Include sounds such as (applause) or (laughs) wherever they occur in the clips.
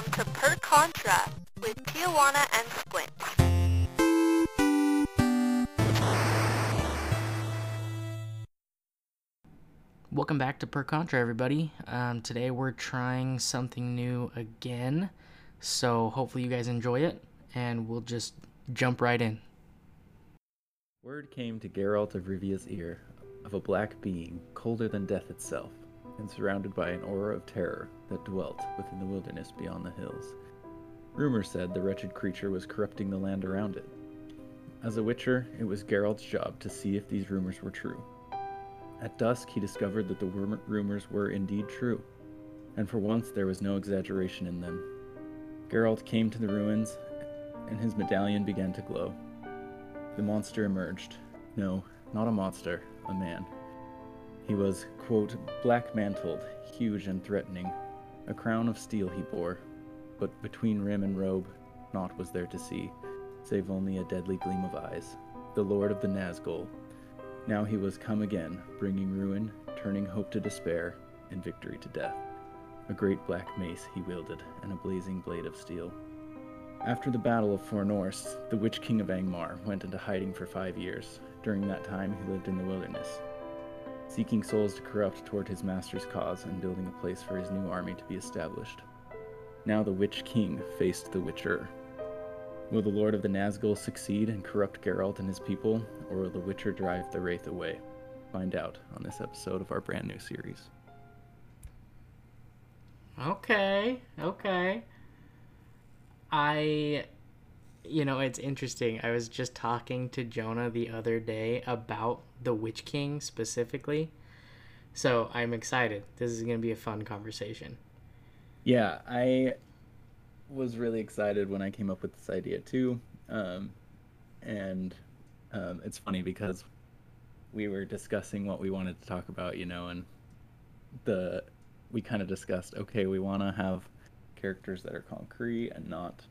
Welcome to Per Contra with Tijuana and Squint. Welcome back to Per Contra, everybody. Um, today we're trying something new again, so hopefully you guys enjoy it, and we'll just jump right in. Word came to Geralt of Rivia's ear of a black being colder than death itself, and surrounded by an aura of terror that dwelt within the wilderness beyond the hills. Rumor said the wretched creature was corrupting the land around it. As a witcher, it was Geralt's job to see if these rumors were true. At dusk, he discovered that the rumor- rumors were indeed true, and for once there was no exaggeration in them. Geralt came to the ruins, and his medallion began to glow. The monster emerged. No, not a monster, a man. He was, quote, black mantled, huge and threatening. A crown of steel he bore, but between rim and robe, naught was there to see, save only a deadly gleam of eyes. The Lord of the Nazgul. Now he was come again, bringing ruin, turning hope to despair, and victory to death. A great black mace he wielded, and a blazing blade of steel. After the Battle of Fornost, the Witch King of Angmar went into hiding for five years. During that time, he lived in the wilderness, seeking souls to corrupt toward his master's cause and building a place for his new army to be established. Now the Witch King faced the Witcher. Will the Lord of the Nazgul succeed and corrupt Geralt and his people, or will the Witcher drive the Wraith away? Find out on this episode of our brand new series. Okay, okay. I, you know, it's interesting. I was just talking to Jonah the other day about the Witch King specifically. So I'm excited. This is going to be a fun conversation. Yeah, I was really excited when I came up with this idea too. Um, and um, it's funny because we were discussing what we wanted to talk about, you know, and the we kind of discussed okay, we want to have characters that are concrete and not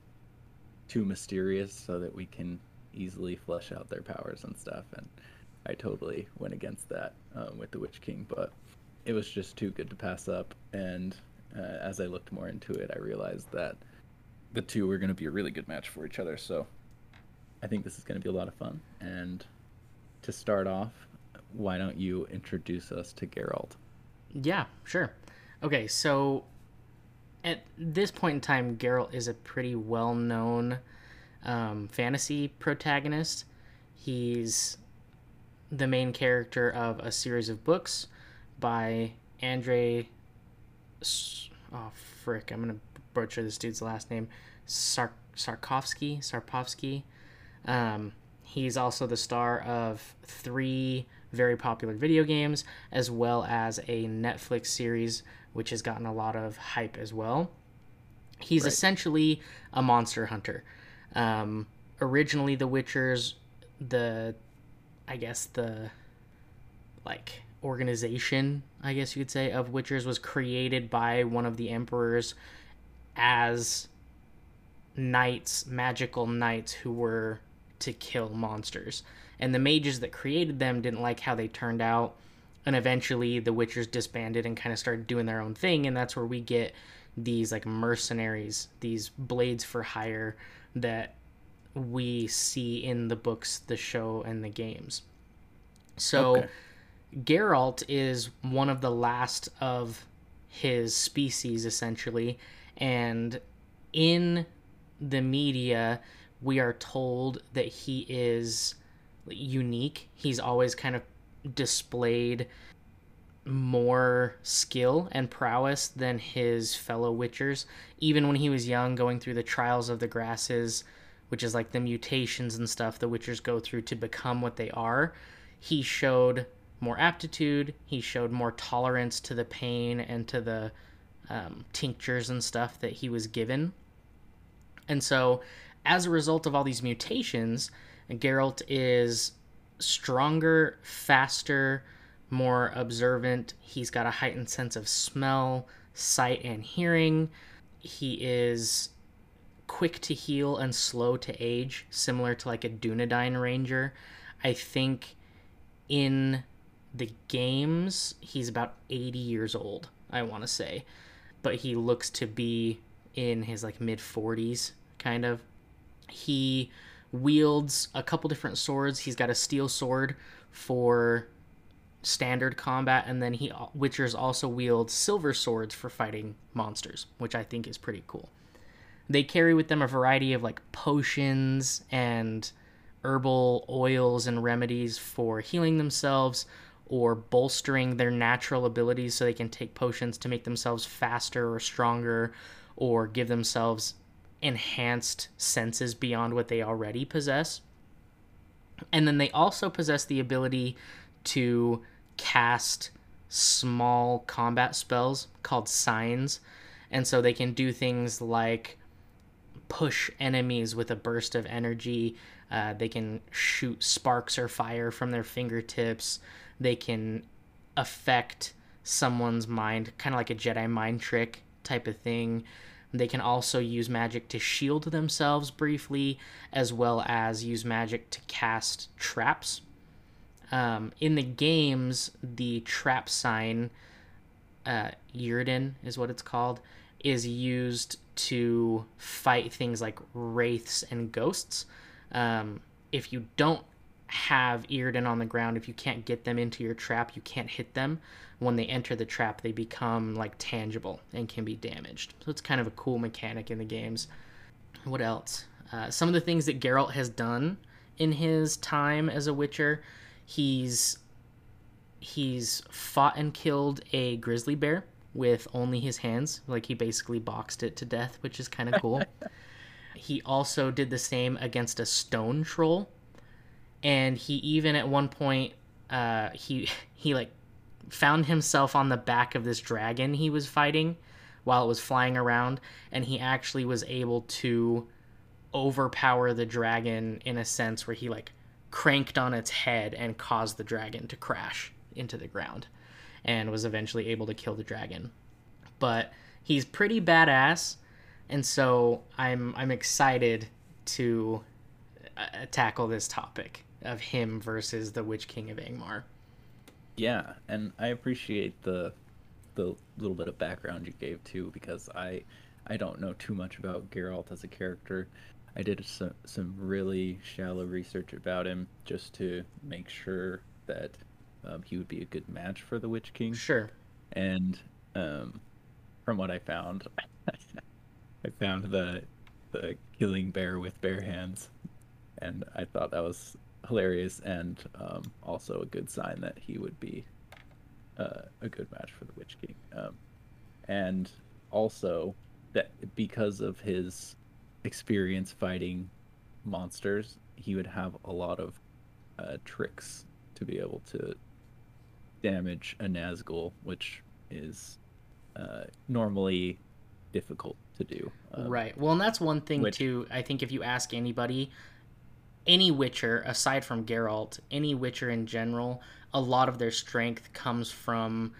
too mysterious so that we can easily flesh out their powers and stuff. And I totally went against that um, with the Witch King, but it was just too good to pass up. And uh, as I looked more into it, I realized that the two were going to be a really good match for each other. So I think this is going to be a lot of fun. And to start off, why don't you introduce us to Geralt? Yeah, sure. Okay, so at this point in time, Geralt is a pretty well known um, fantasy protagonist. He's the main character of a series of books by Andre. Oh, frick. I'm going to butcher this dude's last name. Sar- Sarkovsky? Sarpovsky. Um, he's also the star of three very popular video games, as well as a Netflix series, which has gotten a lot of hype as well. He's Right. essentially a monster hunter. Um, originally, The Witcher's, the, I guess, the, like, organization, I guess you could say, of Witchers was created by one of the emperors as knights, magical knights who were to kill monsters. And the mages that created them didn't like how they turned out. And eventually the Witchers disbanded and kind of started doing their own thing. And that's where we get these like mercenaries, these blades for hire that we see in the books, the show, and the games. So Okay. Geralt is one of the last of his species, essentially. And in the media, we are told that he is unique. He's always kind of displayed more skill and prowess than his fellow witchers. Even when he was young, going through the trials of the grasses, which is like the mutations and stuff the witchers go through to become what they are, he showed more aptitude. He showed more tolerance to the pain and to the um, tinctures and stuff that he was given. And so, as a result of all these mutations, Geralt is stronger, faster, more observant. He's got a heightened sense of smell, sight, and hearing. He is quick to heal and slow to age, similar to like a Dunedain Ranger. I think in the games, he's about 80 years old, I want to say. But he looks to be in his like mid 40s, kind of. He wields a couple different swords. He's got a steel sword for standard combat, and then he uh, Witchers also wield silver swords for fighting monsters, which I think is pretty cool. They carry with them a variety of like potions and herbal oils and remedies for healing themselves or bolstering their natural abilities so they can take potions to make themselves faster or stronger or give themselves enhanced senses beyond what they already possess. And then they also possess the ability to cast small combat spells called signs. And so they can do things like push enemies with a burst of energy. Uh, they can shoot sparks or fire from their fingertips. They can affect someone's mind, kind of like a Jedi mind trick type of thing. They can also use magic to shield themselves briefly, as well as use magic to cast traps. Um, in the games, the trap sign, uh, Yrden is what it's called, is used to fight things like wraiths and ghosts. Um, if you don't have Yrden on the ground, if you can't get them into your trap, you can't hit them. When they enter the trap, they become like tangible and can be damaged. So it's kind of a cool mechanic in the games. What else? Uh, some of the things that Geralt has done in his time as a Witcher, he's he's fought and killed a grizzly bear with only his hands. Like he basically boxed it to death, which is kind of cool. (laughs) he also did the same against a stone troll and he even at one point uh, he (laughs) he like found himself on the back of this dragon he was fighting while it was flying around and he actually was able to overpower the dragon in a sense where he like cranked on its head and caused the dragon to crash into the ground and was eventually able to kill the dragon but he's pretty badass and so i'm i'm excited to uh, tackle this topic of him versus the Witch King of Angmar. Yeah, and I appreciate the the little bit of background you gave too, because I I don't know too much about Geralt as a character. I did some some really shallow research about him just to make sure that um, he would be a good match for the Witch King. Sure. And um, from what I found, (laughs) I found the the killing bear with bare hands, and I thought that was hilarious and um, also a good sign that he would be uh, a good match for the Witch King. Um, and also that because of his experience fighting monsters, he would have a lot of uh, tricks to be able to damage a Nazgul, which is uh, normally difficult to do. Um, right. Well, and that's one thing which, too. I think if you ask anybody any Witcher, aside from Geralt, any Witcher in general, a lot of their strength comes from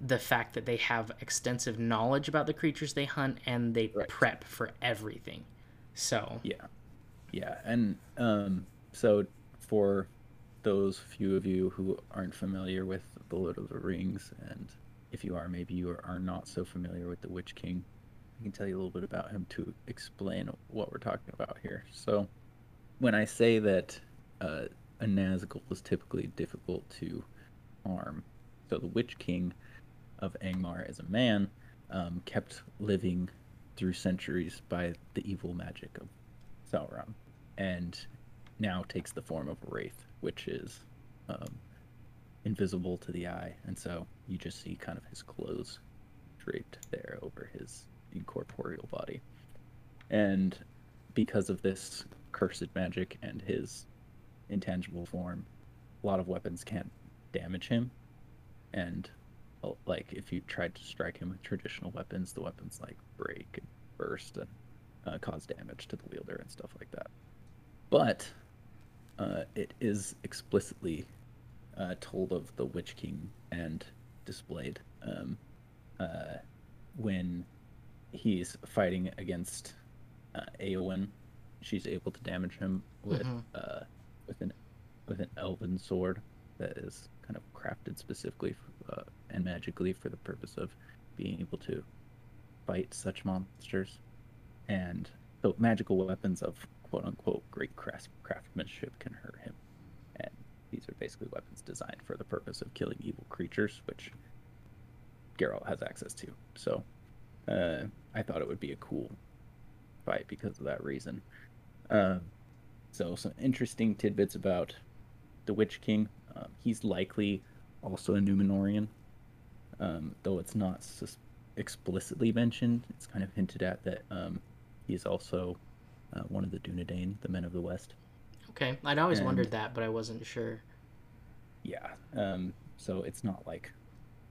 the fact that they have extensive knowledge about the creatures they hunt and they right. prep for everything. So yeah, yeah, and um, so for those few of you who aren't familiar with the Lord of the Rings, and if you are, maybe you are not so familiar with the Witch King, I can tell you a little bit about him to explain what we're talking about here. So when I say that uh, a Nazgul is typically difficult to harm, so the Witch King of Angmar as a man um, kept living through centuries by the evil magic of Sauron, and now takes the form of a wraith, which is um, invisible to the eye, and so you just see kind of his clothes draped there over his incorporeal body. And because of this cursed magic and his intangible form, a lot of weapons can't damage him. And uh, like if you tried to strike him with traditional weapons, the weapons like break and burst and uh, cause damage to the wielder and stuff like that. But uh, it is explicitly uh, told of the Witch King and displayed um, uh, when he's fighting against uh, Eowyn she's able to damage him with mm-hmm. uh, with an with an elven sword that is kind of crafted specifically for, uh, and magically for the purpose of being able to fight such monsters. and so magical weapons of quote unquote great craft- craftsmanship can hurt him. And these are basically weapons designed for the purpose of killing evil creatures, which Geralt has access to. So uh, I thought it would be a cool fight because of that reason. Um, so some interesting tidbits about the Witch King. Um, he's likely also a Numenorian, um, though it's not sus- explicitly mentioned. It's kind of hinted at that um, he's also uh, one of the Dunedain, the Men of the West. Okay, I'd always And- wondered that, but I wasn't sure. Yeah. Um, so it's not like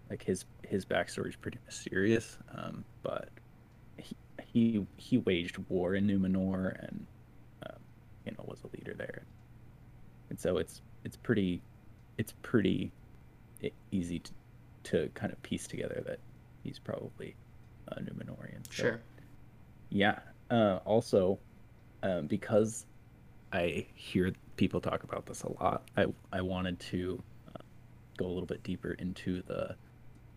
like his his backstory is pretty mysterious, um, but he he he waged war in Numenor and um, you know was a leader there, and so it's it's pretty it's pretty easy to to kind of piece together that he's probably a Numenorian. So, Sure. yeah. Uh, also, um, because I hear people talk about this a lot, I I wanted to uh, go a little bit deeper into the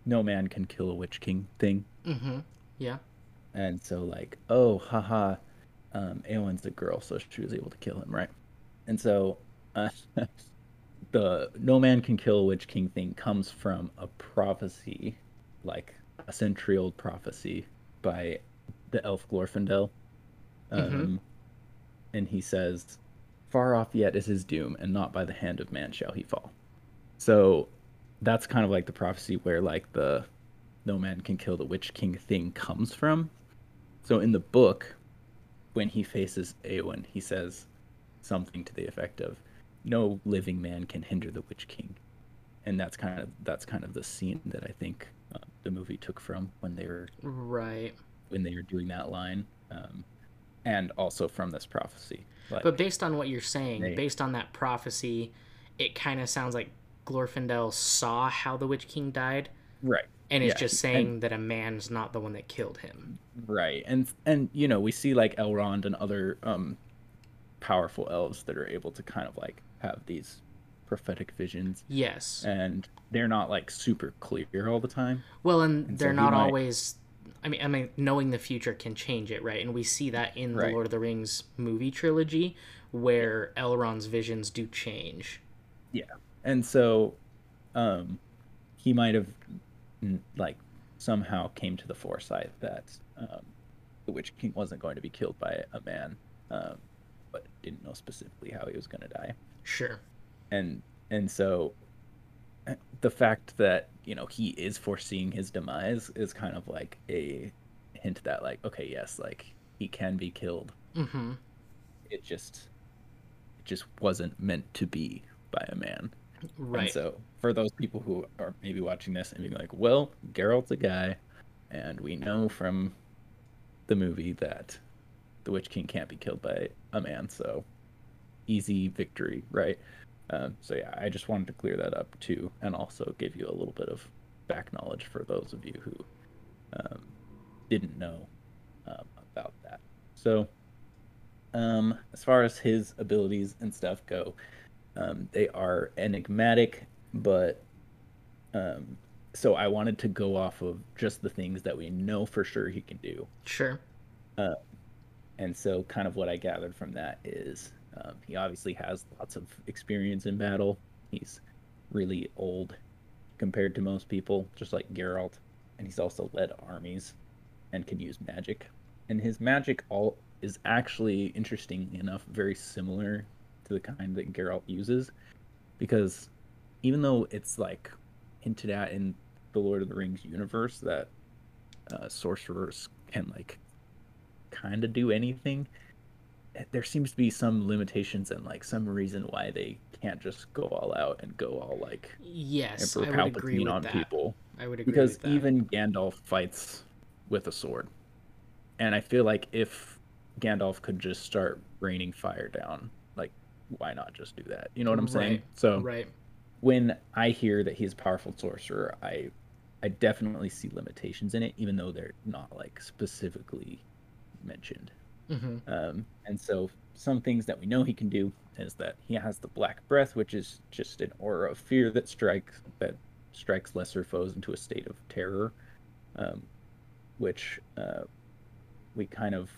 no man can kill a witch king thing, Mm-hmm. Yeah. and so like, oh, haha, um, Eowyn's a girl, so she was able to kill him, right? And so, uh, (laughs) the no man can kill a witch king thing comes from a prophecy, like a century old prophecy by the elf Glorfindel. Um, Mhm. And he says, Far off yet is his doom, and not by the hand of man shall he fall. So that's kind of like the prophecy where like the no man can kill the witch king thing comes from. So in the book, when he faces Eowyn, he says something to the effect of, "No living man can hinder the witch king," and that's kind of that's kind of the scene that I think uh, the movie took from when they were Right. when they were doing that line, um, and also from this prophecy. Like, But based on what you're saying, They- based on that prophecy, it kind of sounds like Glorfindel saw how the Witch King died, right, and is Yeah, just and- saying that a man's not the one that killed him. right, and and you know we see like Elrond and other um, powerful elves that are able to kind of like have these prophetic visions, Yes. and they're not like super clear all the time. Well, and, And they're he not might- always. I mean, I mean, knowing the future can change it, right? And we see that in the Right. Lord of the Rings movie trilogy, where Elrond's visions do change. Yeah, and so, um, he might have, like, somehow came to the foresight that um, the Witch King wasn't going to be killed by a man, um, but didn't know specifically how he was going to die, Sure. and and so, the fact that you know he is foreseeing his demise is kind of like a hint that like okay yes like he can be killed Mm-hmm. it just it just wasn't meant to be by a man Right. and so, for those people who are maybe watching this and being like, well, Geralt's a guy, and we know from the movie that the Witch King can't be killed by a man, so easy victory, right? Um, so, yeah, I just wanted to clear that up too, and also give you a little bit of back knowledge for those of you who um, didn't know um, about that. So, um, as far as his abilities and stuff go, um, they are enigmatic, but um, so I wanted to go off of just the things that we know for sure he can do. Sure. And so, kind of what I gathered from that is um, he obviously has lots of experience in battle. He's really old compared to most people, just like Geralt. And he's also led armies and can use magic. And his magic all is actually interesting enough, very similar to the kind that Geralt uses, because even though it's like hinted at in the Lord of the Rings universe that uh, sorcerers can like kind of do anything, there seems to be some limitations and like some reason why they can't just go all out and go all like Yes, Emperor I would agree Palpatine with on that. people I would agree because with that. even Gandalf fights with a sword. And I feel like if Gandalf could just start raining fire down, like why not just do that? You know what I'm saying? Right, So right. when I hear that he's a powerful sorcerer, I I definitely see limitations in it, even though they're not like specifically mentioned. Hmm Um, and so some things that we know he can do is that he has the black breath, which is just an aura of fear that strikes that strikes lesser foes into a state of terror, um, which uh, we kind of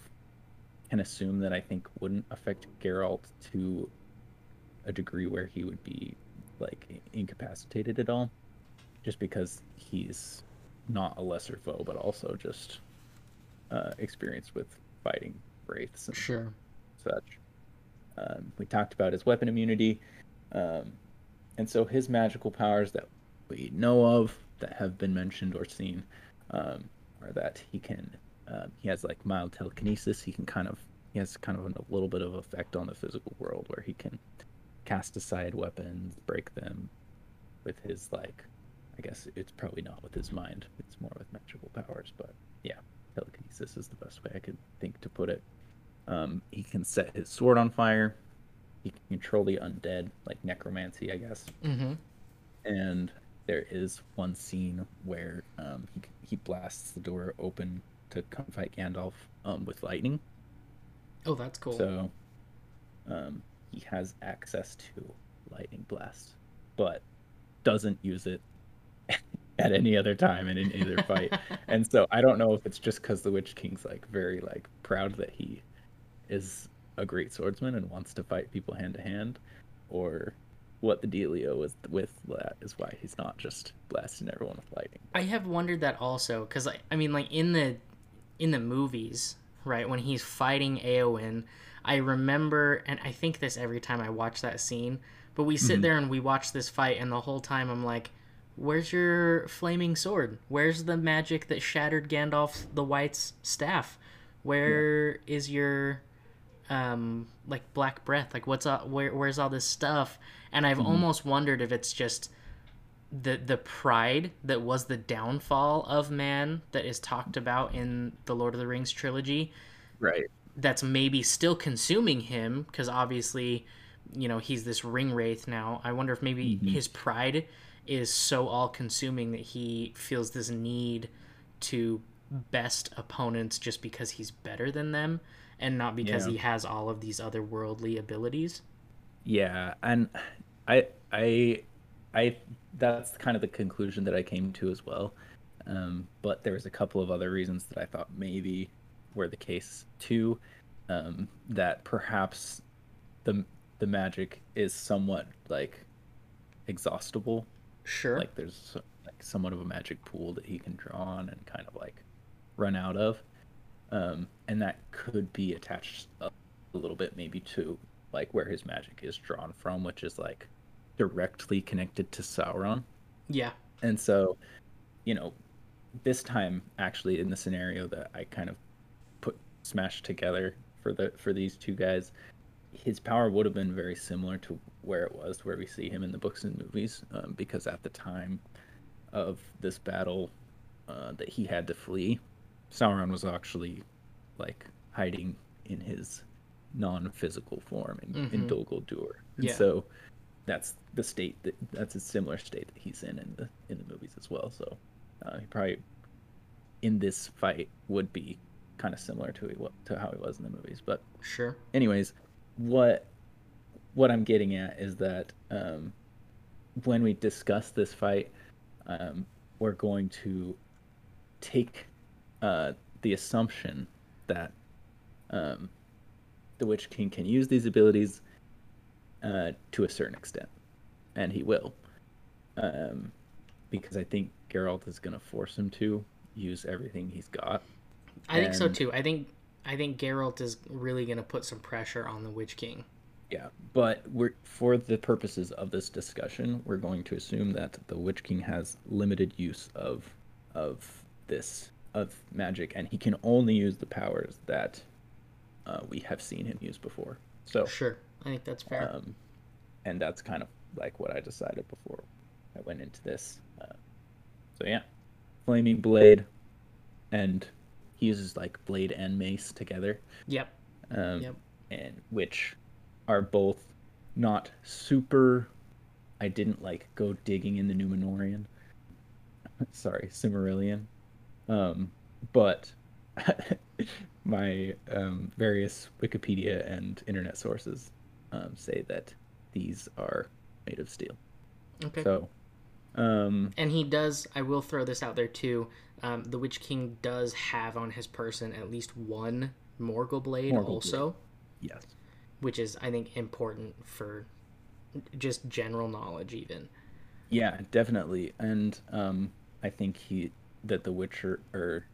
can assume that I think wouldn't affect Geralt to a degree where he would be like incapacitated at all, just because he's not a lesser foe, but also just uh, experienced with fighting wraiths and Sure. such. Um, we talked about his weapon immunity, um, and so his magical powers that we know of that have been mentioned or seen um, are that he can um, he has like mild telekinesis. He can kind of he has kind of a little bit of effect on the physical world where he can cast aside weapons, break them with his like I guess it's probably not with his mind. It's more with magical powers, but yeah, telekinesis is the best way I could think to put it. Um, he can set his sword on fire. He can control the undead, like necromancy, I guess. Mm-hmm. And there is one scene where um, he he blasts the door open to come fight Gandalf um, with lightning. Oh, that's cool. So um, he has access to lightning blast, but doesn't use it (laughs) at any other time and in either fight. (laughs) and so I don't know if it's just because the Witch King's like very like proud that he is a great swordsman and wants to fight people hand to hand, or what the dealio is with that is why he's not just blasting everyone with lightning. I have wondered that also because I, I mean, like in the in the movies, right when he's fighting Eowyn, I remember, and I think this every time I watch that scene. But we sit mm-hmm. there and we watch this fight, and the whole time I'm like, "Where's your flaming sword? Where's the magic that shattered Gandalf the White's staff? Where is your um like black breath like what's all where where's all this stuff? And i've almost wondered if it's just the the pride that was the downfall of man that is talked about in the lord of the rings trilogy Right. that's maybe still consuming him because obviously you know he's this ring wraith now. I wonder if maybe his pride is so all consuming that he feels this need to best opponents just because he's better than them and not because Yeah. he has all of these other worldly abilities Yeah, and I I I that's kind of the conclusion that I came to as well. Um, but there was a couple of other reasons that I thought maybe were the case too. Um, that perhaps the the magic is somewhat like exhaustible. sure Like there's like somewhat of a magic pool that he can draw on and kind of like run out of. Um, and that could be attached a, a little bit maybe to like where his magic is drawn from, which is like directly connected to Sauron. yeah And so, you know, this time actually in the scenario that I kind of put smashed together for the for these two guys, his power would have been very similar to where it was where we see him in the books and movies, um, because at the time of this battle uh, that he had to flee, Sauron was actually like hiding in his non-physical form in, in Mhm. Dol Guldur, and Yeah. so that's the state that that's a similar state that he's in in the in the movies as well. So uh, he probably in this fight would be kind of similar to he, to how he was in the movies. But sure anyways, what what I'm getting at is that um, when we discuss this fight, um, we're going to take uh, the assumption that um, the Witch King can use these abilities uh, to a certain extent, and he will, um, because I think Geralt is going to force him to use everything he's got. i think so too. I think i think Geralt is really going to put some pressure on the witch king. Yeah, but we're for the purposes of this discussion, we're going to assume that the Witch King has limited use of of this of magic, and he can only use the powers that uh, we have seen him use before. So, sure i think that's fair um, and that's kind of like what I decided before I went into this. Uh, so yeah, flaming blade, and he uses like blade and mace together yep um, Yep. and which are both not super. I didn't like go digging in the Numenorian. (laughs) Sorry, Silmarillion. Um, but (laughs) my um, various Wikipedia and internet sources um, say that these are made of steel. okay So, um, And he does, I will throw this out there too. Um, the Witch King does have on his person at least one Morgul Blade Morgul also, Yes. which is I think important for just general knowledge even. Yeah, definitely. And um, I think he that the Witcher or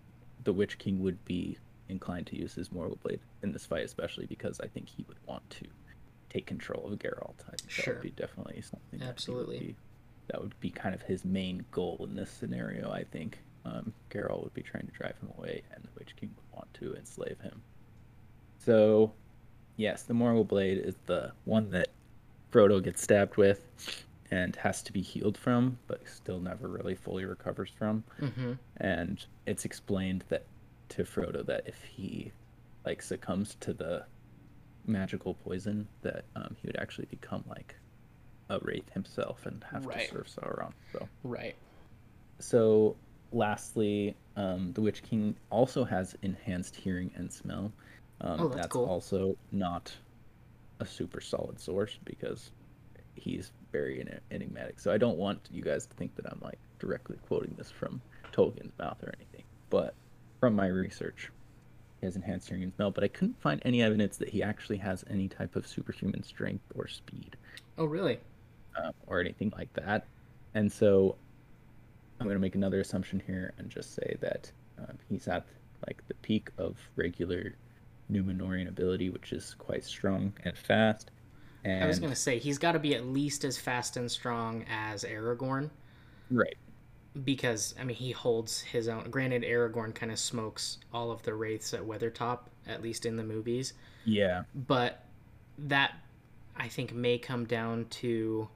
the Witch King would be inclined to use his Morgul Blade in this fight, especially because I think he would want to take control of Geralt. I think that would be definitely something. that would Absolutely. be- that would be kind of his main goal in this scenario. I think um, Geralt would be trying to drive him away, and the Witch King would want to enslave him. So, yes, the Morgul Blade is the one that Frodo gets stabbed with and has to be healed from, but still never really fully recovers from. Mm-hmm. And it's explained that to Frodo that if he like succumbs to the magical poison, that um, he would actually become like a wraith himself and have Right. to serve Sauron. So, Right. so lastly, um, the Witch King also has enhanced hearing and smell. Um, Oh, that's cool. also not a super solid source because he's very enigmatic. So I don't want you guys to think that I'm like directly quoting this from Tolkien's mouth or anything. But from my research, he has enhanced hearing and smell. But I couldn't find any evidence that he actually has any type of superhuman strength or speed Oh, really? um, or anything like that. And so I'm going to make another assumption here and just say that um, he's at like the peak of regular Numenorian ability, which is quite strong and fast. And I was gonna say he's got to be at least as fast and strong as Aragorn, right, because I mean he holds his own. Granted, Aragorn kind of smokes all of the wraiths at Weathertop, at least in the movies. yeah, but that I think may come down to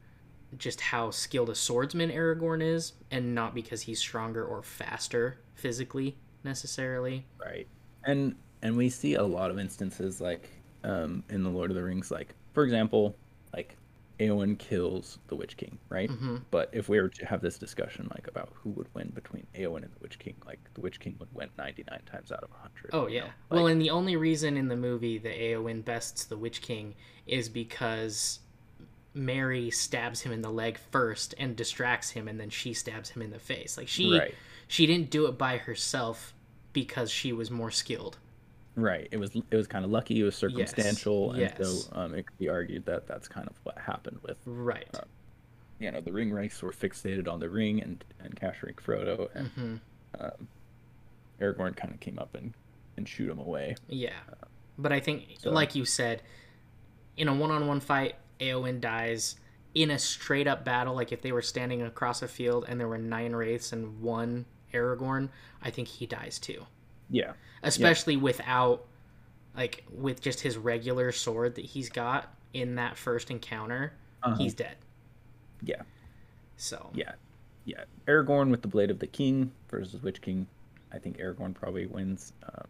just how skilled a swordsman Aragorn is, and not because he's stronger or faster physically necessarily. right. And and we see a lot of instances like um, in the Lord of the Rings, like for example, like Eowyn kills the Witch King, right? hmm But if we were to have this discussion like about who would win between Eowyn and the Witch King, like the Witch King would win 99 times out of 100. Oh yeah. know? well, Like, and the only reason in the movie that Eowyn bests the Witch King is because Merry stabs him in the leg first and distracts him, and then she stabs him in the face. Like she Right. she didn't do it by herself because she was more skilled. Right. It was it was kind of lucky. It was circumstantial, and yes. so um, it could be argued that that's kind of what happened with Right. Uh, you know the ring wraiths were fixated on the ring and and capturing Frodo, and hmm um, Aragorn kind of came up and and shoot him away. Yeah. But I think, So- like you said, in a one on one fight, Eowyn dies. In a straight up battle, like if they were standing across a field and there were nine wraiths and one Aragorn, I think he dies too. Yeah, Especially without, like, with just his regular sword that he's got in that first encounter, Uh-huh. he's dead. yeah. So, Yeah, yeah. Aragorn with the Blade of the King versus Witch King. I think Aragorn probably wins. Um,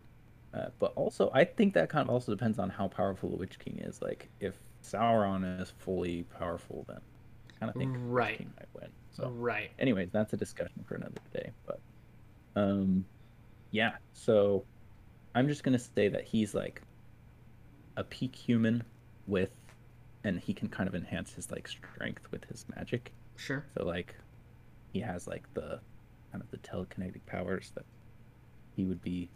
uh, but also, I think that kind of also depends on how powerful the Witch King is. Like, if Sauron is fully powerful, then I kind of think Right. Witch King might win. So, right. anyways, that's a discussion for another day. But, um, yeah. So, I'm just gonna say that he's like a peak human with, and he can kind of enhance his like strength with his magic. Sure. So like he has like the kind of the telekinetic powers that he would be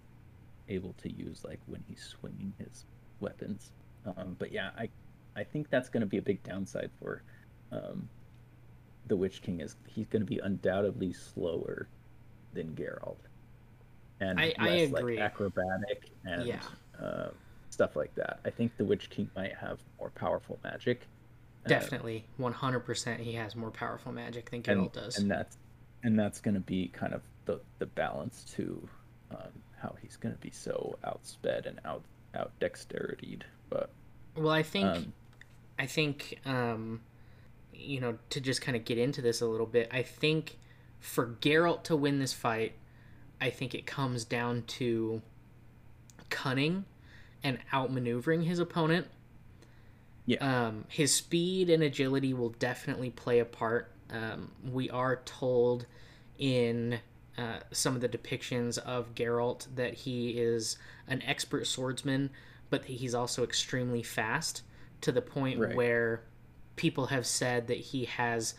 able to use like when he's swinging his weapons. Um, but yeah, I I think that's going to be a big downside for um, the Witch King is he's going to be undoubtedly slower than Geralt and I- I less agree. like acrobatic and Yeah. uh, stuff like that. I think the Witch King might have more powerful magic. uh, Definitely. 100% he has more powerful magic than and, Geralt does. and that's and that's going to be kind of the the balance to um, how he's going to be so outsped and out out dexterityed. But Well, I think um, I think um you know to just kind of get into this a little bit. I think for Geralt to win this fight, I think it comes down to cunning and outmaneuvering his opponent. Yeah. Um, his speed and agility will definitely play a part. Um, we are told in uh, some of the depictions of Geralt that he is an expert swordsman, but he's also extremely fast to the point Right. where people have said that he has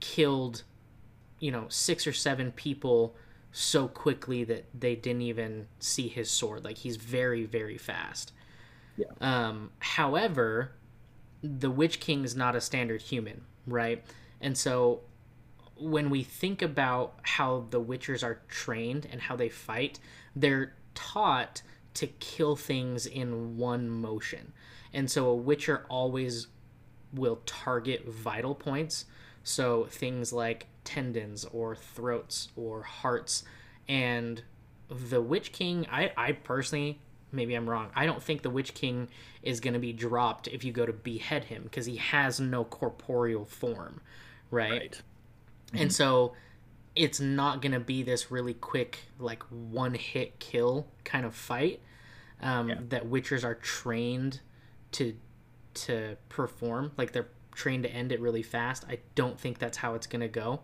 killed, you know, six or seven people so quickly that they didn't even see his sword. Like he's very very fast. Yeah. Um, however, the Witch King is not a standard human, right? And so when we think about how the Witchers are trained and how they fight, they're taught to kill things in one motion. And so a Witcher always will target vital points. So things like tendons or throats or hearts. And the Witch King, I, I personally, maybe I'm wrong, I don't think the Witch King is going to be dropped if you go to behead him because he has no corporeal form, right? Right. And so it's not going to be this really quick, like one hit kill kind of fight um, Yeah. that Witchers are trained to to perform. Like they're trained to end it really fast. I don't think that's how it's going to go.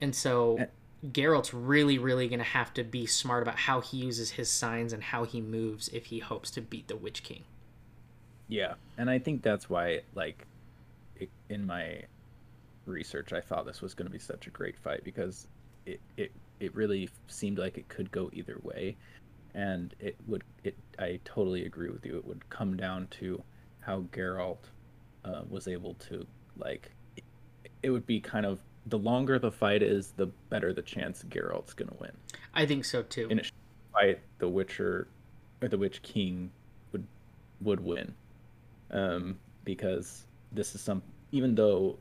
And so Eh. Geralt's really, really going to have to be smart about how he uses his signs and how he moves if he hopes to beat the Witch King. Yeah, and I think that's why, like, it, in my research, I thought this was going to be such a great fight because it it it really seemed like it could go either way, and it would it. I totally agree with you. It would come down to how Geralt uh, was able to like. It, would be kind of the longer the fight is, the better the chance Geralt's to win. I think so too. In a fight, the Witcher or the Witch King would would win, um, because this is some. Even though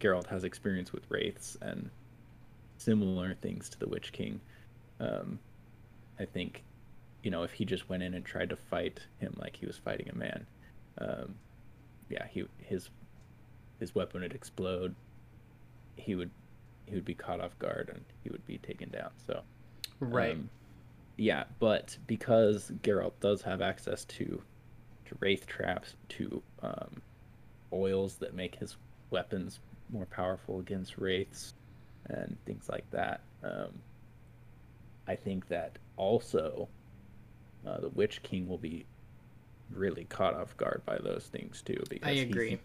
Geralt has experience with wraiths and similar things to the Witch King, um, I think, you know, if he just went in and tried to fight him like he was fighting a man, um, yeah, he his his weapon would explode. He would he would be caught off guard and he would be taken down. So. right. Um, yeah, but because Geralt does have access to to wraith traps, to um, oils that make his weapons more powerful against wraiths, and things like that, um, I think that also uh, the Witch King will be really caught off guard by those things too. Because I he's agree.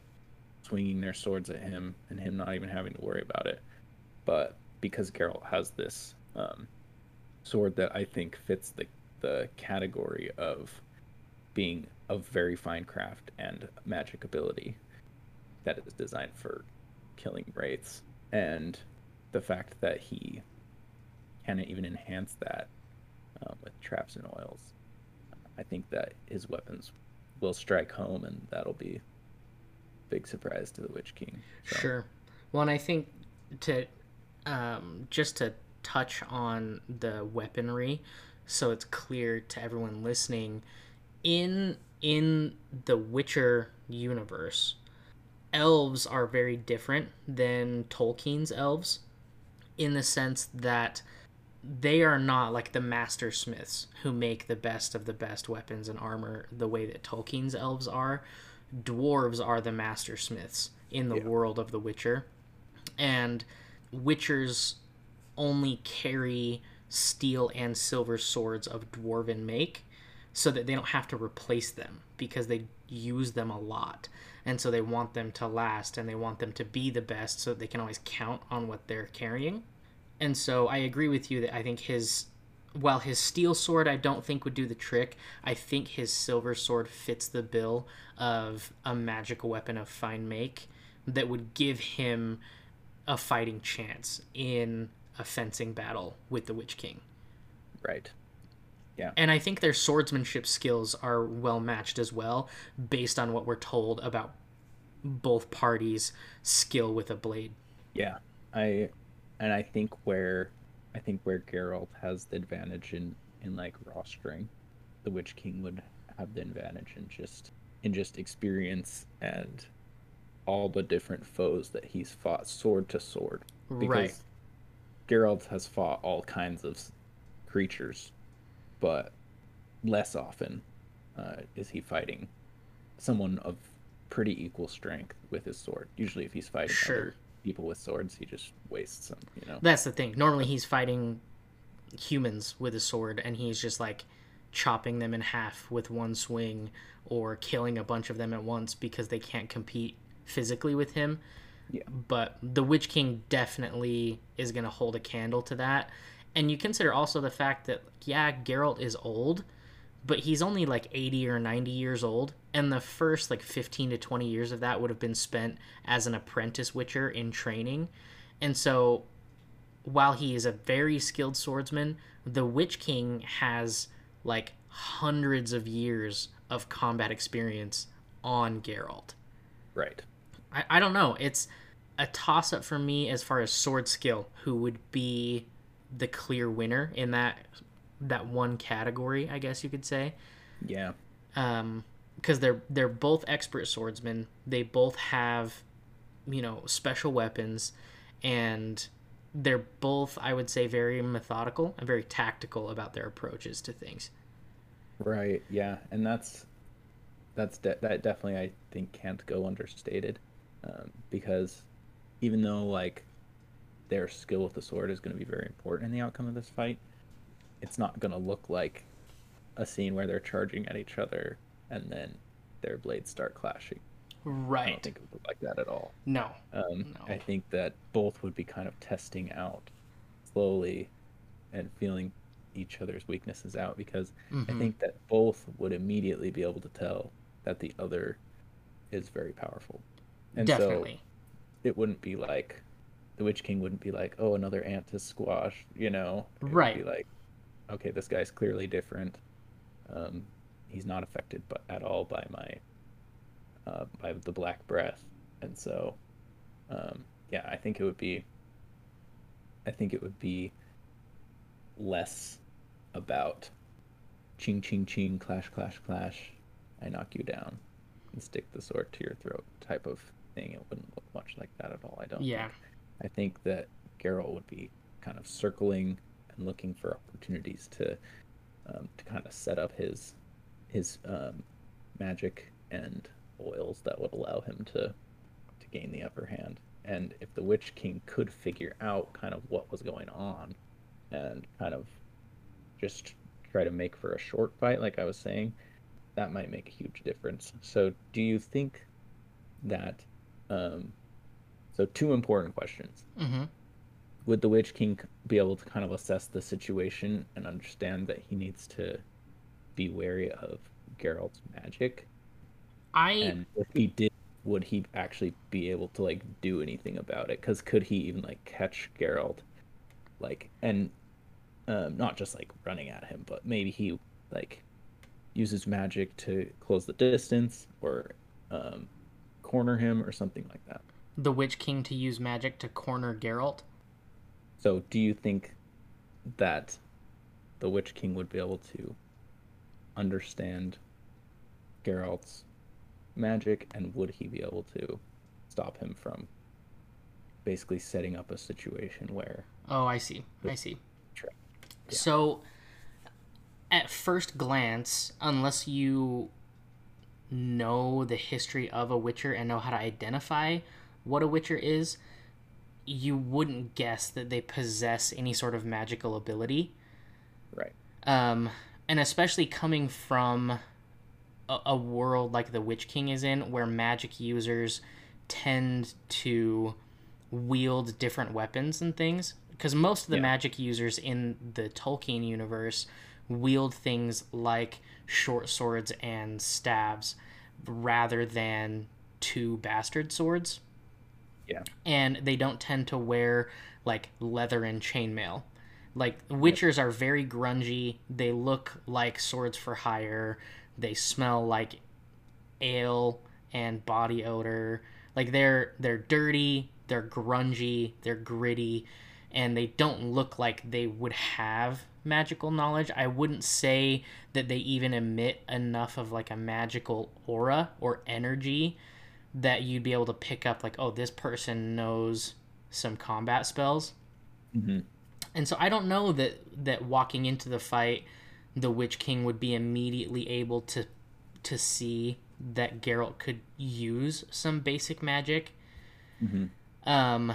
Swinging their swords at him and him not even having to worry about it. But because Geralt has this um, sword that I think fits the the category of being of very fine craft and magic ability that is designed for killing wraiths, and the fact that he can even enhance that um, with traps and oils, I think that his weapons will strike home, and that'll be big surprise to the Witch King. So, Sure. Well, and I think to um, just to touch on the weaponry, so it's clear to everyone listening, in in the Witcher universe, elves are very different than Tolkien's elves, in the sense that they are not like the master smiths who make the best of the best weapons and armor the way that Tolkien's elves are. Dwarves are the master smiths in the Yeah. world of The Witcher. And Witchers only carry steel and silver swords of dwarven make so that they don't have to replace them because they use them a lot. And so they want them to last and they want them to be the best so that they can always count on what they're carrying. And so I agree with you that I think his while his steel sword I don't think would do the trick, I think his silver sword fits the bill of a magical weapon of fine make that would give him a fighting chance in a fencing battle with the Witch King. right. Yeah. And I think their swordsmanship skills are well matched as well, based on what we're told about both parties' skill with a blade. Yeah, I and I think where I think where Geralt has the advantage in in like rostering, the Witch King would have the advantage in just in just experience and all the different foes that he's fought sword to sword. Because Right. Geralt has fought all kinds of creatures, but less often uh, is he fighting someone of pretty equal strength with his sword. Usually, if he's fighting Sure. other people with swords, he just wastes them. You know. That's the thing. Normally he's fighting humans with a sword and he's just like chopping them in half with one swing or killing a bunch of them at once because they can't compete physically with him. Yeah. But the Witch King definitely is going to hold a candle to that and you consider also the fact that yeah, Geralt is old, but he's only like 80 or 90 years old and the first like 15 to 20 years of that would have been spent as an apprentice witcher in training. And so while he is a very skilled swordsman, the Witch King has like hundreds of years of combat experience on Geralt. Right. I, I don't know. It's a toss up for me as far as sword skill, who would be the clear winner in that that one category, I guess you could say. Yeah. Um, because they're they're both expert swordsmen. They both have, you know, special weapons, and they're both, I would say, very methodical and very tactical about their approaches to things. Right. Yeah, and that's that's de- that definitely I think can't go understated, um, because even though like their skill with the sword is going to be very important in the outcome of this fight, it's not going to look like a scene where they're charging at each other and then their blades start clashing. Right. I don't think it would look like that at all. No. Um, No. I think that both would be kind of testing out slowly and feeling each other's weaknesses out because I Mhm. think that both would immediately be able to tell that the other is very powerful. And Definitely. so it wouldn't be like the Witch King wouldn't be like, oh, another ant to squash, you know? It would Right. be like, okay, this guy's clearly different. Um, he's not affected by, at all by my uh, by the black breath, and so um, yeah, I think it would be. I think it would be less about ching ching ching clash clash clash. I knock you down and stick the sword to your throat type of thing. It wouldn't look much like that at all. I don't. Yeah. Think. I think that Geralt would be kind of circling and looking for opportunities to um, to kind of set up his his um, magic and oils that would allow him to to gain the upper hand. And if the Witch King could figure out kind of what was going on and kind of just try to make for a short fight, like I was saying, that might make a huge difference. So, do you think that? Um, so, two important questions Mm-hmm. would the Witch King be able to kind of assess the situation and understand that he needs to be wary of Geralt's magic? I And if he did, would he actually be able to like do anything about it? Because could he even like catch Geralt, like and um, not just like running at him, but maybe he like uses magic to close the distance or um, corner him or something like that. the Witch King to use magic to corner Geralt. So, do you think that the Witch King would be able to understand Geralt's magic, and would he be able to stop him from basically setting up a situation where? Oh, I see. I see. Tra- So, at first glance, unless you know the history of a Witcher and know how to identify what a Witcher is, you wouldn't guess that they possess any sort of magical ability. Right. um, and especially coming from a, a world like the Witch King is in, where magic users tend to wield different weapons and things. Because most of the Yeah. magic users in the Tolkien universe wield things like short swords and staves rather than two bastard swords Yeah. and they don't tend to wear like leather and chainmail. Like witchers are very grungy. They look like swords for hire. They smell like ale and body odor. Like they're they're dirty, they're grungy, they're gritty, and they don't look like they would have magical knowledge. I wouldn't say that they even emit enough of like a magical aura or energy that you'd be able to pick up like oh this person knows some combat spells hmm and so i don't know that that walking into the fight the witch king would be immediately able to to see that Geralt could use some basic magic hmm um,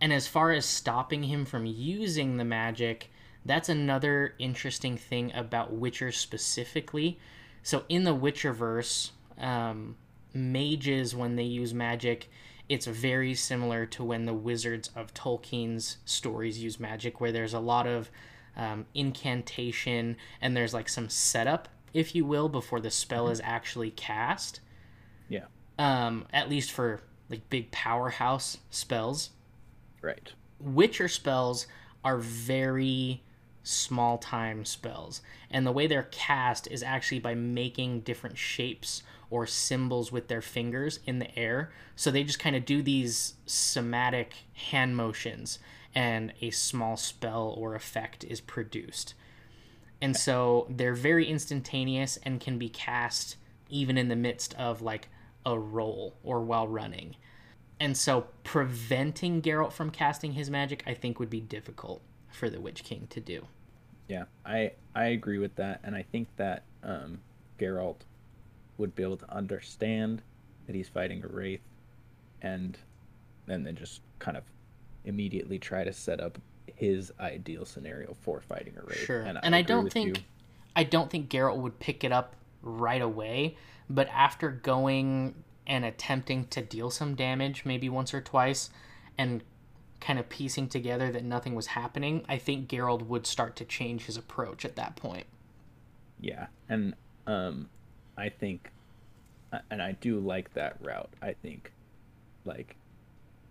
and as far as stopping him from using the magic, that's another interesting thing about Witcher specifically. So in the Witcherverse, um, mages when they use magic, it's very similar to when the wizards of Tolkien's stories use magic, where there's a lot of um, incantation, and there's like some setup, if you will, before the spell is actually cast. Yeah. Um, at least for like big powerhouse spells. Right. Witcher spells are very small time spells. And the way they're cast is actually by making different shapes or symbols with their fingers in the air. So they just kind of do these somatic hand motions and a small spell or effect is produced. And so they're very instantaneous and can be cast even in the midst of like a roll or while running. And so preventing Geralt from casting his magic, I think, would be difficult for the Witch King to do. Yeah, I I agree with that, and I think that um, Geralt would be able to understand that he's fighting a wraith, and and then just kind of immediately try to set up his ideal scenario for fighting a wraith. Sure. And, And, I, don't think you. I don't think Geralt would pick it up right away, but after going and attempting to deal some damage maybe once or twice and kind of piecing together that nothing was happening, I think Geralt would start to change his approach at that point. Yeah, and um, I think, and I do like that route. I think, like,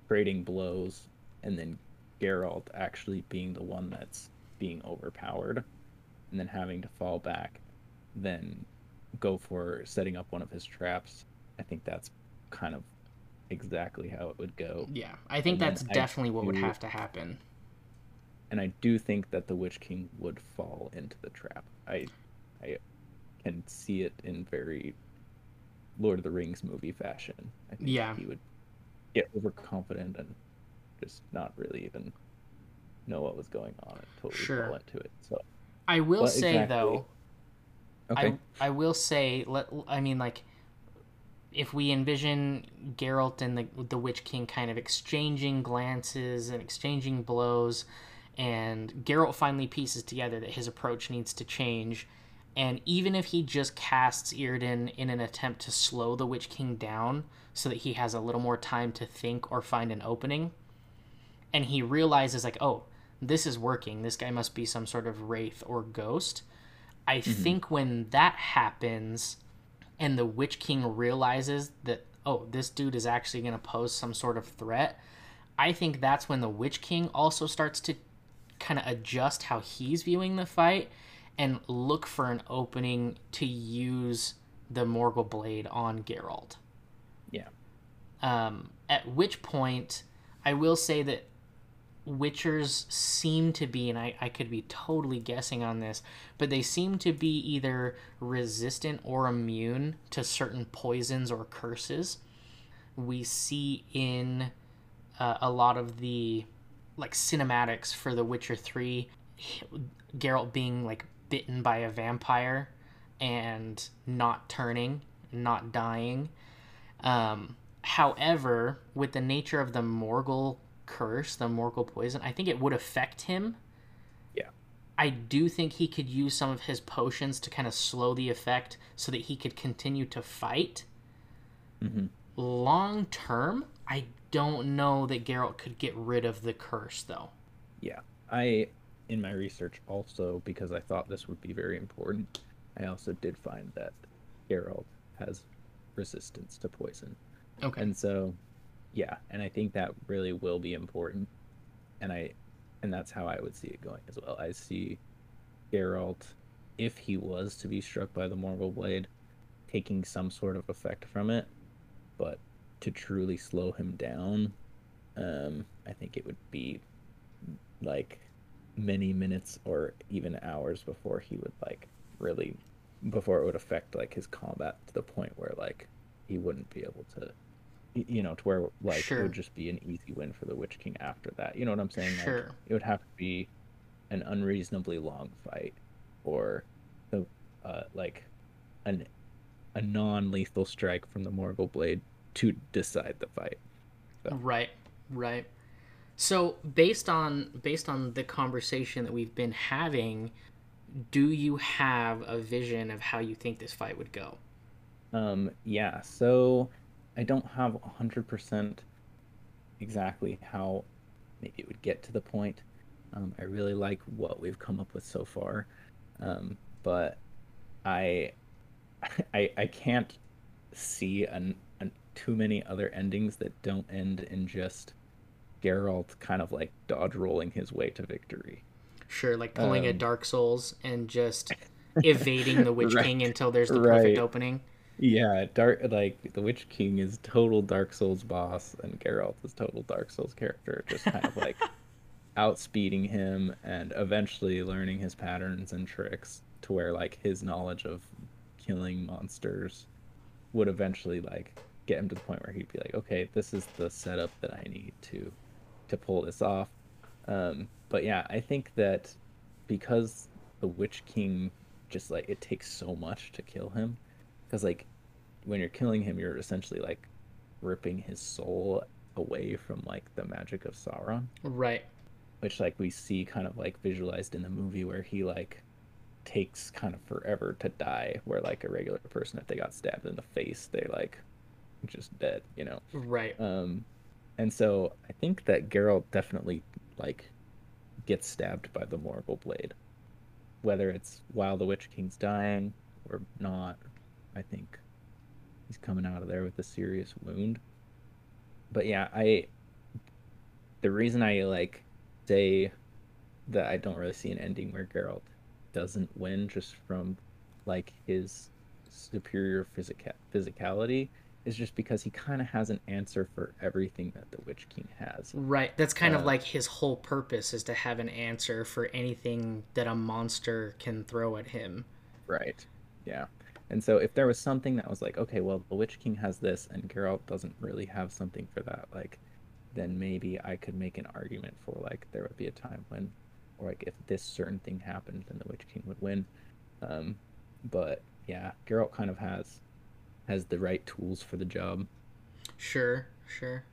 trading blows, and then Geralt actually being the one that's being overpowered, and then having to fall back, then go for setting up one of his traps. I think that's kind of exactly how it would go. Yeah, I think And that's I definitely what would have to happen. and I do think that the Witch King would fall into the trap. I, I can see it in very Lord of the Rings movie fashion. I think Yeah. he would get overconfident and just not really even know what was going on and totally Sure. fall into it. So I will What say exactly- though, okay, I I will say let I mean like if we envision Geralt and the the Witch King kind of exchanging glances and exchanging blows and Geralt finally pieces together that his approach needs to change and even if he just casts Yrden in an attempt to slow the Witch King down so that he has a little more time to think or find an opening and he realizes like oh this is working this guy must be some sort of wraith or ghost I mm-hmm. think when that happens and the Witch King realizes that, oh, this dude is actually going to pose some sort of threat, I think that's when the Witch King also starts to kind of adjust how he's viewing the fight and look for an opening to use the Morgul Blade on Geralt. yeah, Um, at which point, I will say that Witchers seem to be, and I, I could be totally guessing on this, but they seem to be either resistant or immune to certain poisons or curses. We see in uh, a lot of the like cinematics for The Witcher 3, Geralt being like bitten by a vampire and not turning, not dying. Um, however, with the nature of the Morgul curse, the Morgul poison, I think it would affect him. Yeah. I do think he could use some of his potions to kind of slow the effect so that he could continue to fight. hmm Long term, I don't know that Geralt could get rid of the curse, though. yeah. I in my research also because I thought this would be very important. I also did find that Geralt has resistance to poison. Okay. and so yeah and i think that really will be important and i and that's how i would see it going as well i see Geralt, if he was to be struck by the Morgul blade taking some sort of effect from it but to truly slow him down um i think it would be like many minutes or even hours before he would like really before it would affect like his combat to the point where like he wouldn't be able to you know to where like it would just be an easy win for the witch king after that. You know what i'm saying? Like Sure. it would have to be an unreasonably long fight or the uh like an a non-lethal strike from the morgul blade to decide the fight. Right, right. So based on based on the conversation that we've been having, do you have a vision of how you think this fight would go? Um, yeah, so I don't have 100% exactly how maybe it would get to the point, Um, I really like what we've come up with so far, um, but I, (laughs) I, I can't see an, an too many other endings that don't end in just Geralt kind of like dodge rolling his way to victory. Sure, like pulling a Um, Dark Souls and just evading the (laughs) Witch Right, King until there's the perfect opening. Yeah, dark like the Witch King is total Dark Souls boss, and Geralt is total Dark Souls character, just kind of like (laughs) outspeeding him and eventually learning his patterns and tricks to where like his knowledge of killing monsters would eventually like get him to the point where he'd be like, okay, this is the setup that I need to to pull this off. Um, but yeah, I think that because the Witch King just like it takes so much to kill him, because like when you're killing him, you're essentially like ripping his soul away from like the magic of Sauron, Right. which like we see kind of like visualized in the movie where he like takes kind of forever to die, where like a regular person if they got stabbed in the face, they like just dead, you know. Right. Um, and so I think that Geralt definitely like gets stabbed by the Morgul blade, whether it's while the Witch King's dying or not. I think he's coming out of there with a serious wound. But yeah, I the reason I like say that I don't really see an ending where Geralt doesn't win just from like his superior physica- physicality is just because he kind of has an answer for everything that the Witch King has. Right. That's kind of Uh, like his whole purpose is to have an answer for anything that a monster can throw at him. Right. Yeah. And so if there was something that was like, okay, well, the Witch King has this and Geralt doesn't really have something for that, like, then maybe I could make an argument for like there would be a time when, or like if this certain thing happened, then the Witch King would win. Um, but yeah, Geralt kind of has has the right tools for the job. Sure. Sure.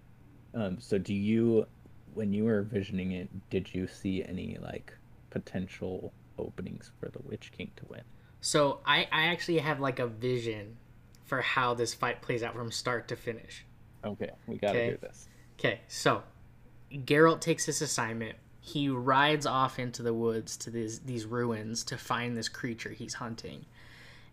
Um, so do you, when you were visioning it, did you see any like potential openings for the Witch King to win? So I, I actually have like a vision for how this fight plays out from start to finish. Okay, we gotta Okay. hear this. Okay, so Geralt takes this assignment. He rides off into the woods to these these ruins to find this creature he's hunting.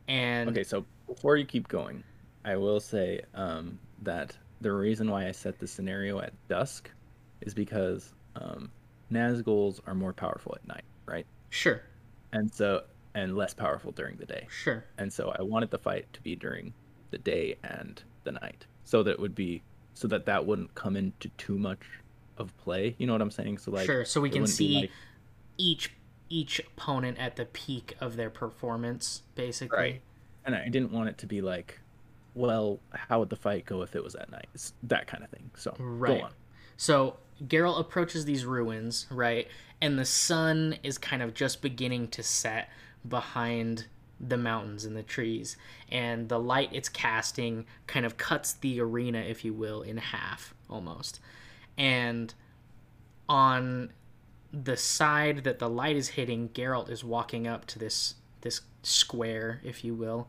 And Okay, so before you keep going, I will say um, that the reason why I set the scenario at dusk is because um, Nazguls are more powerful at night, right? sure, And so and less powerful during the day. sure. And so I wanted the fight to be during the day and the night, so that it would be so that that wouldn't come into too much of play. You know what I'm saying? So like sure, so we can see like- each each opponent at the peak of their performance, basically. Right. and I didn't want it to be like, well, how would the fight go if it was at night? It's that kind of thing. So Right. go on. So Geralt approaches these ruins, right? And the sun is kind of just beginning to set behind the mountains and the trees. And the light it's casting kind of cuts the arena, if you will, in half almost. And on the side that the light is hitting, Geralt is walking up to this this square, if you will,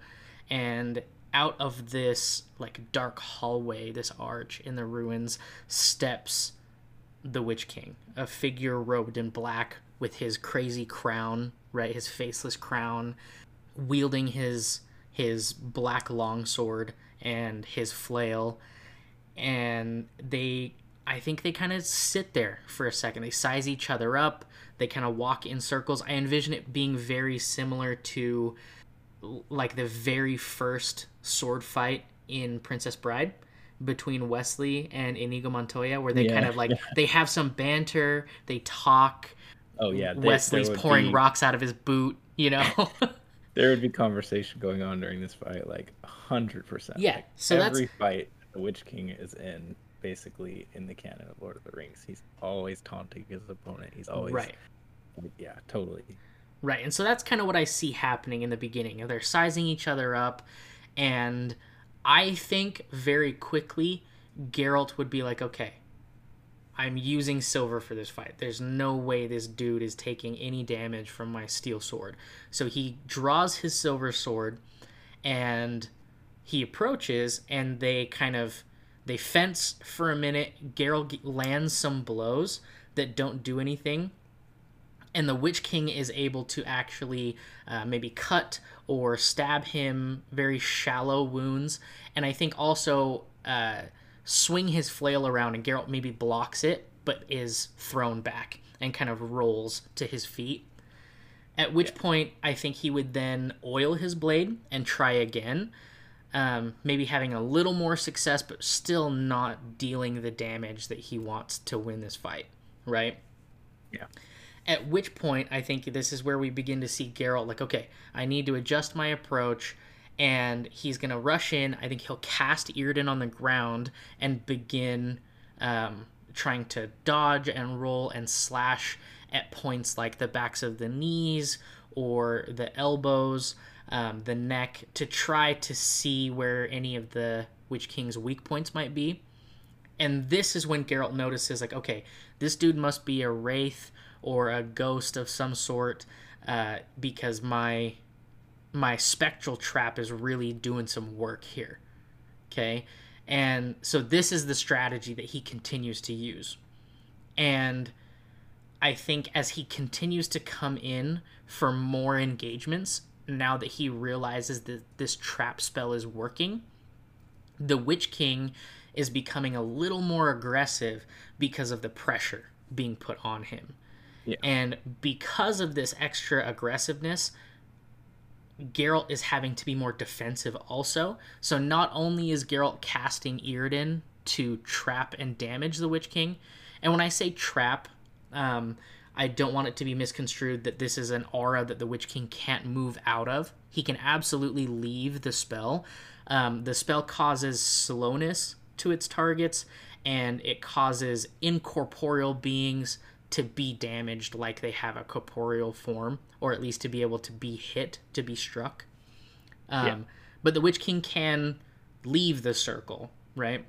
and out of this like dark hallway, this arch in the ruins, steps the Witch King, a figure robed in black with his crazy crown, right, his faceless crown, wielding his his black longsword and his flail, and they I think they kind of sit there for a second. They size each other up. They kind of walk in circles. I envision it being very similar to like the very first sword fight in Princess Bride between Wesley and Inigo Montoya where they kind of like (laughs) they have some banter, they talk. Oh yeah, there Wesley's pouring be- rocks out of his boot, you know. (laughs) (laughs) There would be conversation going on during this fight, like hundred percent. Yeah, Like, so that's- every fight the Witch King is in, basically in the canon of Lord of the Rings, he's always taunting his opponent. He's always right. Yeah, totally. Right. And so that's kind of what I see happening in the beginning. They're sizing each other up and I think very quickly Geralt would be like, "Okay, I'm using silver for this fight. There's no way this dude is taking any damage from my steel sword." So he draws his silver sword and he approaches and they kind of they fence for a minute. Geralt lands some blows that don't do anything and the Witch King is able to actually uh, maybe cut or stab him very shallow wounds, and I think also uh, swing his flail around, and Geralt maybe blocks it, but is thrown back and kind of rolls to his feet. At which yeah. point, I think he would then oil his blade and try again. Um, maybe having a little more success, but still not dealing the damage that he wants to win this fight, right? Yeah. At which point, I think this is where we begin to see Geralt like, okay, I need to adjust my approach, and he's gonna rush in. I think he'll cast Yrden on the ground and begin um, trying to dodge and roll and slash at points like the backs of the knees or the elbows, um, the neck, to try to see where any of the Witch King's weak points might be. And this is when Geralt notices, like, okay, this dude must be a wraith or a ghost of some sort, uh, because my my spectral trap is really doing some work here. Okay, and so this is the strategy that he continues to use, and I think as he continues to come in for more engagements, now that he realizes that this trap spell is working, the Witch King is becoming a little more aggressive because of the pressure being put on him. Yeah. And because of this extra aggressiveness, Geralt is having to be more defensive also. So not only is Geralt casting Yrden to trap and damage the Witch King, and when I say trap, um, I don't want it to be misconstrued that this is an aura that the Witch King can't move out of. He can absolutely leave the spell. Um, the spell causes slowness to its targets, and it causes incorporeal beings to be damaged like they have a corporeal form, or at least to be able to be hit, to be struck. Um, yeah. But the Witch King can leave the circle, right?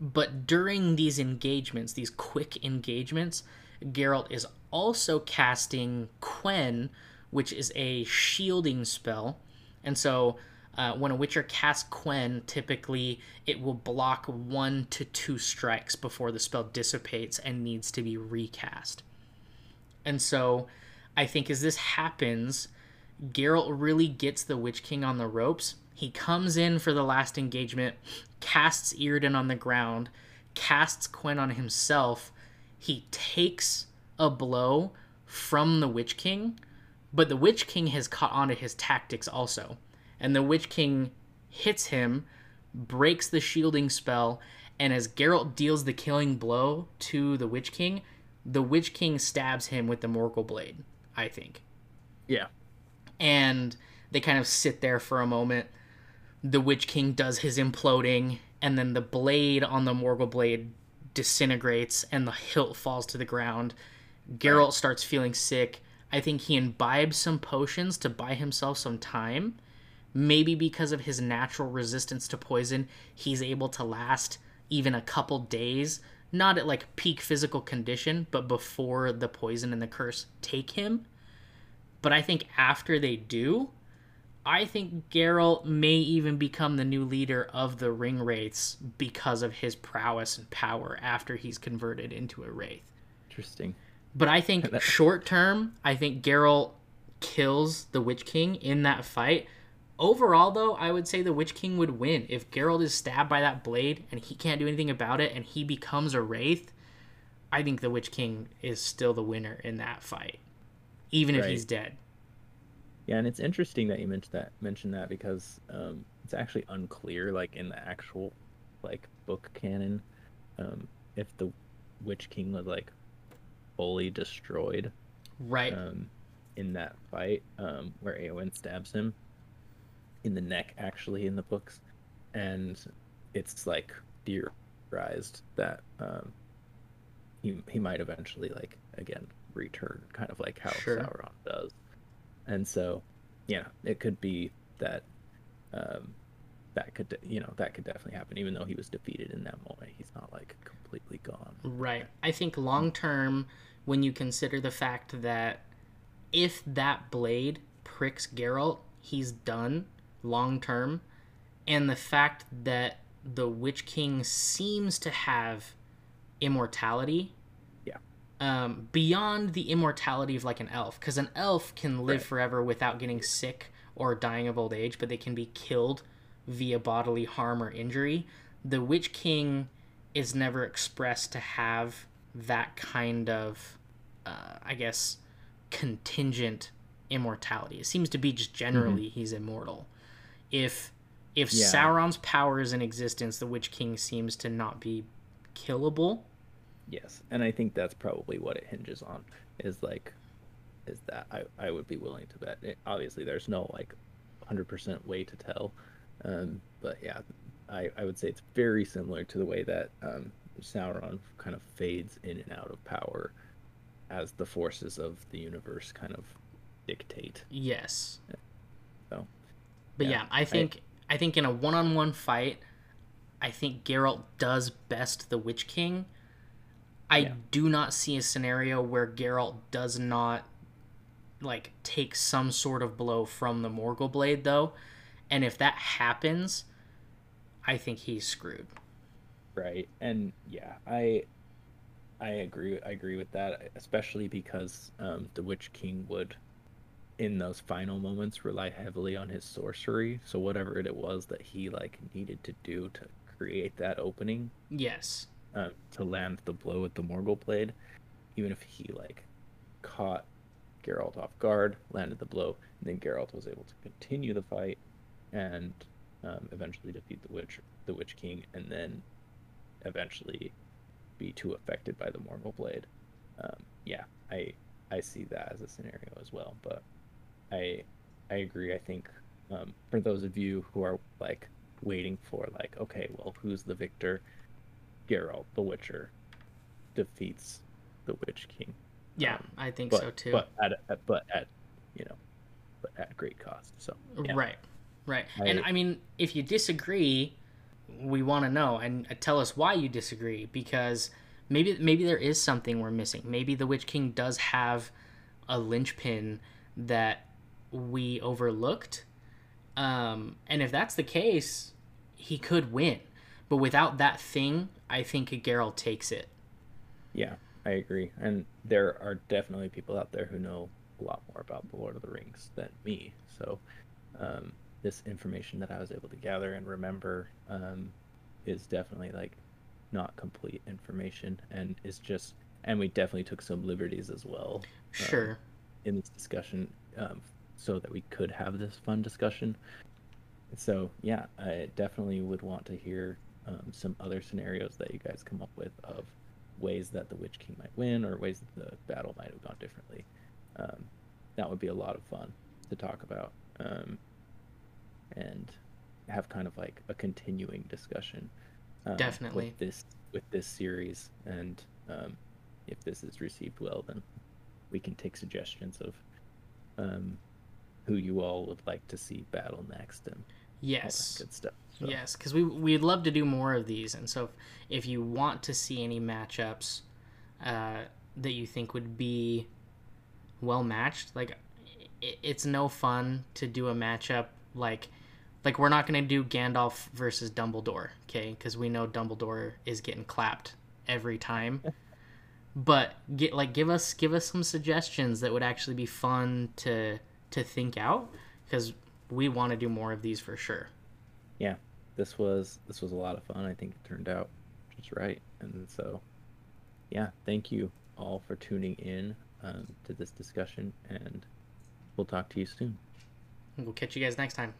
But during these engagements, these quick engagements, Geralt is also casting Quen, which is a shielding spell. And so uh, when a Witcher casts Quen, typically it will block one to two strikes before the spell dissipates and needs to be recast. And so I think as this happens, Geralt really gets the Witch King on the ropes. He comes in for the last engagement, casts Yrden on the ground, casts Quen on himself, he takes a blow from the Witch King, but the Witch King has caught on to his tactics also. And the Witch King hits him, breaks the shielding spell, and as Geralt deals the killing blow to the Witch King, the Witch King stabs him with the Morgul blade, I think. Yeah. And they kind of sit there for a moment. The Witch King does his imploding, and then the blade on the Morgul blade disintegrates and the hilt falls to the ground. Geralt starts feeling sick. I think he imbibes some potions to buy himself some time. Maybe because of his natural resistance to poison, he's able to last even a couple days, not at like peak physical condition, but before the poison and the curse take him. But I think after they do, I think Geralt may even become the new leader of the Ring Wraiths because of his prowess and power after he's converted into a Wraith. Interesting. But I think (laughs) short term, I think Geralt kills the Witch King in that fight. Overall, though, I would say the Witch King would win. If Geralt is stabbed by that blade and he can't do anything about it and he becomes a Wraith, I think the Witch King is still the winner in that fight, even right. if he's dead. Yeah, and it's interesting that you mentioned that mentioned that because um, it's actually unclear, like in the actual like book canon, um, if the Witch King was like fully destroyed, right? Um, in that fight, um, where Eowyn stabs him in the neck, actually in the books, and it's like theorized that um, he he might eventually like again return, kind of like how sure. Sauron does. And so yeah it could be that um, that could you know that could definitely happen. Even though he was defeated in that moment he's not like completely gone. Right. I think long term when you consider the fact that if that blade pricks Geralt he's done long term and the fact that the witch king seems to have immortality yeah um, beyond the immortality of like an elf, because an elf can live Right. forever without getting sick or dying of old age, but they can be killed via bodily harm or injury. The Witch King is never expressed to have that kind of, uh, I guess, contingent immortality. It seems to be just generally he's immortal. If if Yeah. Sauron's power is in existence, the Witch King seems to not be killable. Yes, and I think that's probably what it hinges on. Is like, is that I I would be willing to bet. It, obviously, there's no like, hundred percent way to tell, um, but yeah, I I would say it's very similar to the way that um, Sauron kind of fades in and out of power, as the forces of the universe kind of dictate. Yes. So, But yeah, Yeah, I think I, think in a one-on-one fight, I think Geralt does best the Witch King. I Yeah. do not see a scenario where Geralt does not like take some sort of blow from the Morgul blade though. And if that happens, I think he's screwed. right and yeah i i agree i agree with that especially because um the witch king would in those final moments rely heavily on his sorcery so whatever it was that he like needed to do to create that opening Yes. um, to land the blow with the morgul blade even if he like caught Geralt off guard landed the blow and then Geralt was able to continue the fight and um, eventually defeat the witch the witch king and then eventually be too affected by the Morgul blade. Um, yeah, I I see that as a scenario as well. But I I agree. I think um, for those of you who are like waiting for like, okay, well, who's the victor? Geralt, the Witcher, defeats the Witch King. Yeah, Um, I think But so too. but at, at but at you know, but at great cost. So yeah. Right. Right. and I- I mean, if you disagree, we want to know and uh, tell us why you disagree because maybe maybe there is something we're missing. Maybe the Witch King does have a linchpin that we overlooked. Um, and if that's the case, he could win. But without that thing, I think Geralt takes it. Yeah, I agree. And there are definitely people out there who know a lot more about the Lord of the Rings than me. So, um, this information that I was able to gather and remember um, is definitely like not complete information and is just, and we definitely took some liberties as well um, Sure. in this discussion um, so that we could have this fun discussion. So, yeah, I definitely would want to hear um, some other scenarios that you guys come up with of ways that the Witch King might win or ways that the battle might have gone differently. Um, that would be a lot of fun to talk about um, and have kind of like a continuing discussion. um, Definitely. with this with this series, and um, if this is received well, then we can take suggestions of um, who you all would like to see battle next and all Yes. that good stuff. So, Yes, because we we'd love to do more of these, and so if, if you want to see any matchups uh, that you think would be well matched, like it, it's no fun to do a matchup like like we're not gonna do Gandalf versus Dumbledore, okay? Because we know Dumbledore is getting clapped every time. (laughs) but get like give us give us some suggestions that would actually be fun to to think out because we want to do more of these for sure. yeah, this was this was a lot of fun. I think it turned out just right, and so yeah, thank you all for tuning in um, to this discussion, and we'll talk to you soon. We'll catch you guys next time.